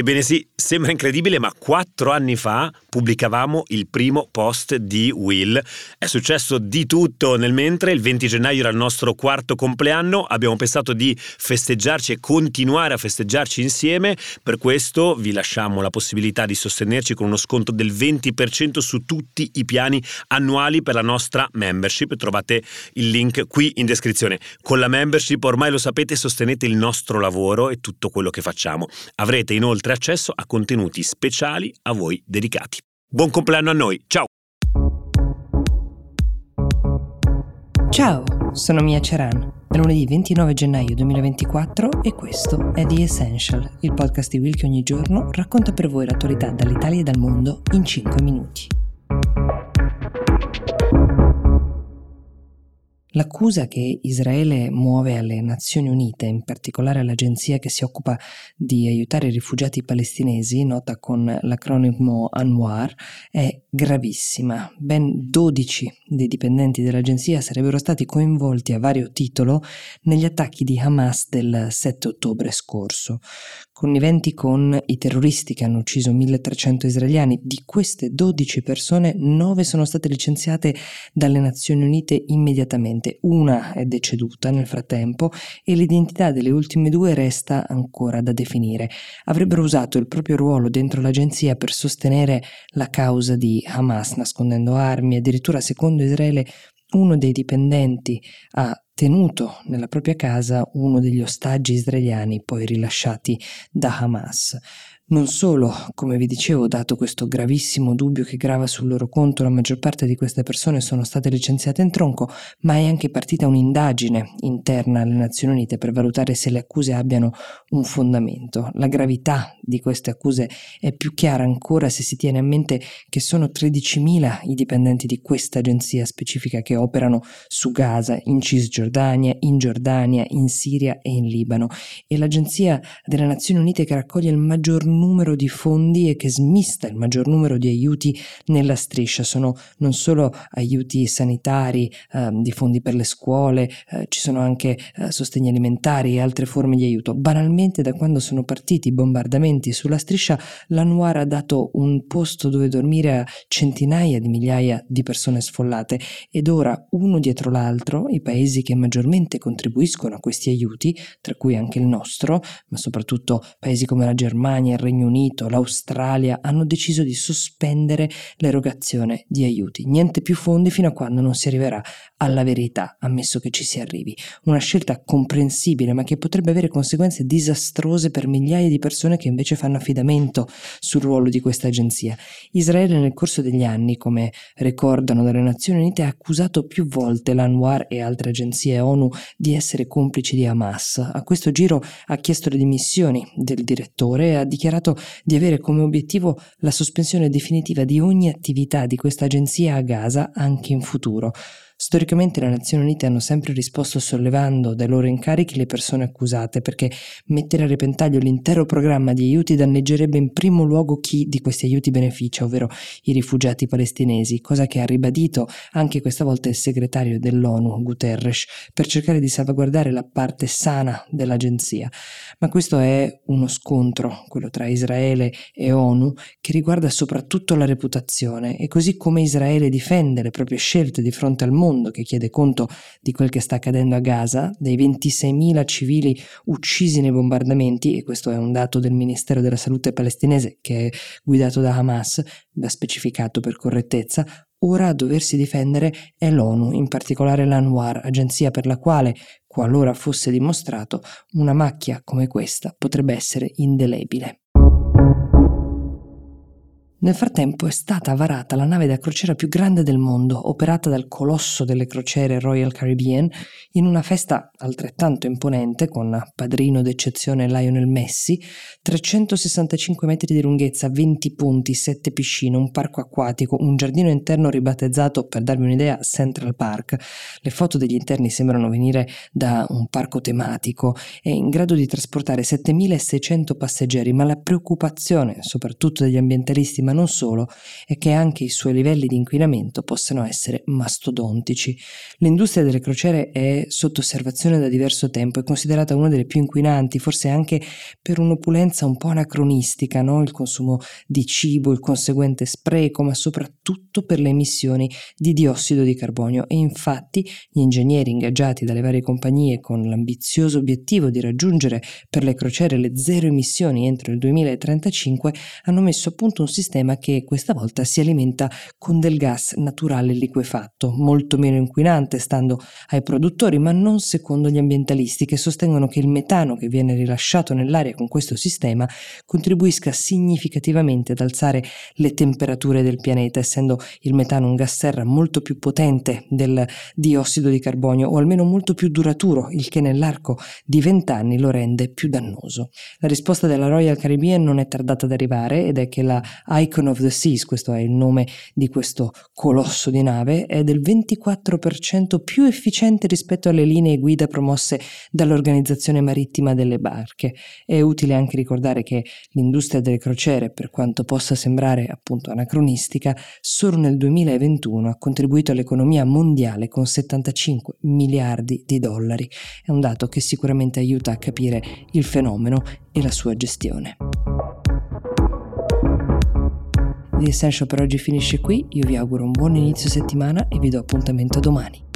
Ebbene sì, sembra incredibile, ma quattro anni fa pubblicavamo il primo post di Will. È successo di tutto nel mentre, il 20 gennaio era il nostro quarto compleanno, abbiamo pensato di festeggiarci e continuare a festeggiarci insieme, per questo vi lasciamo la possibilità di sostenerci con uno sconto del 20% su tutti i piani annuali per la nostra membership, trovate il link qui in descrizione. Con la membership ormai lo sapete sostenete il nostro lavoro e tutto quello che facciamo. Avrete inoltre inoltre accesso a contenuti speciali a voi dedicati. Buon compleanno a noi, ciao! Ciao, sono Mia Ceran. È lunedì 29 gennaio 2024 e questo è The Essential, il podcast di Will che ogni giorno racconta per voi l'attualità dall'Italia e dal mondo in 5 minuti. L'accusa che Israele muove alle Nazioni Unite, in particolare all'agenzia che si occupa di aiutare i rifugiati palestinesi, nota con l'acronimo ANWAR, è gravissima. Ben 12 dei dipendenti dell'agenzia sarebbero stati coinvolti a vario titolo negli attacchi di Hamas del 7 ottobre scorso conniventi con i terroristi che hanno ucciso 1300 israeliani. Di queste 12 persone, 9 sono state licenziate dalle Nazioni Unite immediatamente. Una è deceduta nel frattempo e l'identità delle ultime due resta ancora da definire. Avrebbero usato il proprio ruolo dentro l'agenzia per sostenere la causa di Hamas, nascondendo armi. Addirittura, secondo Israele, uno dei dipendenti ha tenuto nella propria casa uno degli ostaggi israeliani poi rilasciati da Hamas. Non solo, come vi dicevo, dato questo gravissimo dubbio che grava sul loro conto, la maggior parte di queste persone sono state licenziate in tronco, ma è anche partita un'indagine interna alle Nazioni Unite per valutare se le accuse abbiano un fondamento. La gravità di queste accuse è più chiara ancora se si tiene a mente che sono 13.000 i dipendenti di questa agenzia specifica che operano su Gaza, in Cisgiordania, in Giordania, in Siria e in Libano e l'agenzia delle Nazioni Unite che raccoglie il maggior numero numero di fondi e che smista il maggior numero di aiuti nella striscia. Sono non solo aiuti sanitari, eh, di fondi per le scuole, eh, ci sono anche eh, sostegni alimentari e altre forme di aiuto. Banalmente da quando sono partiti i bombardamenti sulla striscia, l'Anwar ha dato un posto dove dormire a centinaia di migliaia di persone sfollate ed ora uno dietro l'altro i paesi che maggiormente contribuiscono a questi aiuti, tra cui anche il nostro, ma soprattutto paesi come la Germania, il Regno Unito, l'Australia hanno deciso di sospendere l'erogazione di aiuti. Niente più fondi fino a quando non si arriverà alla verità, ammesso che ci si arrivi. Una scelta comprensibile, ma che potrebbe avere conseguenze disastrose per migliaia di persone che invece fanno affidamento sul ruolo di questa agenzia. Israele nel corso degli anni, come ricordano dalle Nazioni Unite, ha accusato più volte l'Anwar e altre agenzie ONU di essere complici di Hamas. A questo giro ha chiesto le dimissioni del direttore e ha dichiarato dichiarato di avere come obiettivo la sospensione definitiva di ogni attività di questa agenzia a Gaza anche in futuro. Storicamente le Nazioni Unite hanno sempre risposto sollevando dai loro incarichi le persone accusate perché mettere a repentaglio l'intero programma di aiuti danneggerebbe in primo luogo chi di questi aiuti beneficia, ovvero i rifugiati palestinesi, cosa che ha ribadito anche questa volta il segretario dell'ONU, Guterres, per cercare di salvaguardare la parte sana dell'agenzia. Ma questo è uno scontro, quello tra Israele e ONU, che riguarda soprattutto la reputazione e così come Israele difende le proprie scelte di fronte al mondo, mondo che chiede conto di quel che sta accadendo a Gaza, dei 26.000 civili uccisi nei bombardamenti, e questo è un dato del Ministero della Salute palestinese che è guidato da Hamas, va specificato per correttezza, ora a doversi difendere è l'ONU, in particolare l'ANWAR, agenzia per la quale, qualora fosse dimostrato, una macchia come questa potrebbe essere indelebile. Nel frattempo è stata varata la nave da crociera più grande del mondo, operata dal colosso delle crociere Royal Caribbean, in una festa altrettanto imponente, con padrino d'eccezione Lionel Messi, 365 metri di lunghezza, 20 punti, 7 piscine, un parco acquatico, un giardino interno ribattezzato, per darvi un'idea, Central Park. Le foto degli interni sembrano venire da un parco tematico, è in grado di trasportare 7600 passeggeri, ma la preoccupazione, soprattutto degli ambientalisti ma non solo, è che anche i suoi livelli di inquinamento possano essere mastodontici. L'industria delle crociere è sotto osservazione da diverso tempo, è considerata una delle più inquinanti, forse anche per un'opulenza un po' anacronistica, no? il consumo di cibo, il conseguente spreco, ma soprattutto per le emissioni di diossido di carbonio e infatti gli ingegneri ingaggiati dalle varie compagnie con l'ambizioso obiettivo di raggiungere per le crociere le zero emissioni entro il 2035 hanno messo a punto un sistema che questa volta si alimenta con del gas naturale liquefatto, molto meno inquinante stando ai produttori, ma non secondo gli ambientalisti che sostengono che il metano che viene rilasciato nell'aria con questo sistema contribuisca significativamente ad alzare le temperature del pianeta, essendo il metano un gas serra molto più potente del diossido di carbonio o almeno molto più duraturo, il che nell'arco di vent'anni lo rende più dannoso. La risposta della Royal Caribbean non è tardata ad arrivare ed è che la Icon of the Seas, questo è il nome di questo colosso di nave, è del 24% più efficiente rispetto alle linee guida promosse dall'Organizzazione Marittima delle Barche. È utile anche ricordare che l'industria delle crociere, per quanto possa sembrare appunto anacronistica, solo nel 2021 ha contribuito all'economia mondiale con 75 miliardi di dollari. È un dato che sicuramente aiuta a capire il fenomeno e la sua gestione. The Essential per oggi finisce qui, io vi auguro un buon inizio settimana e vi do appuntamento domani.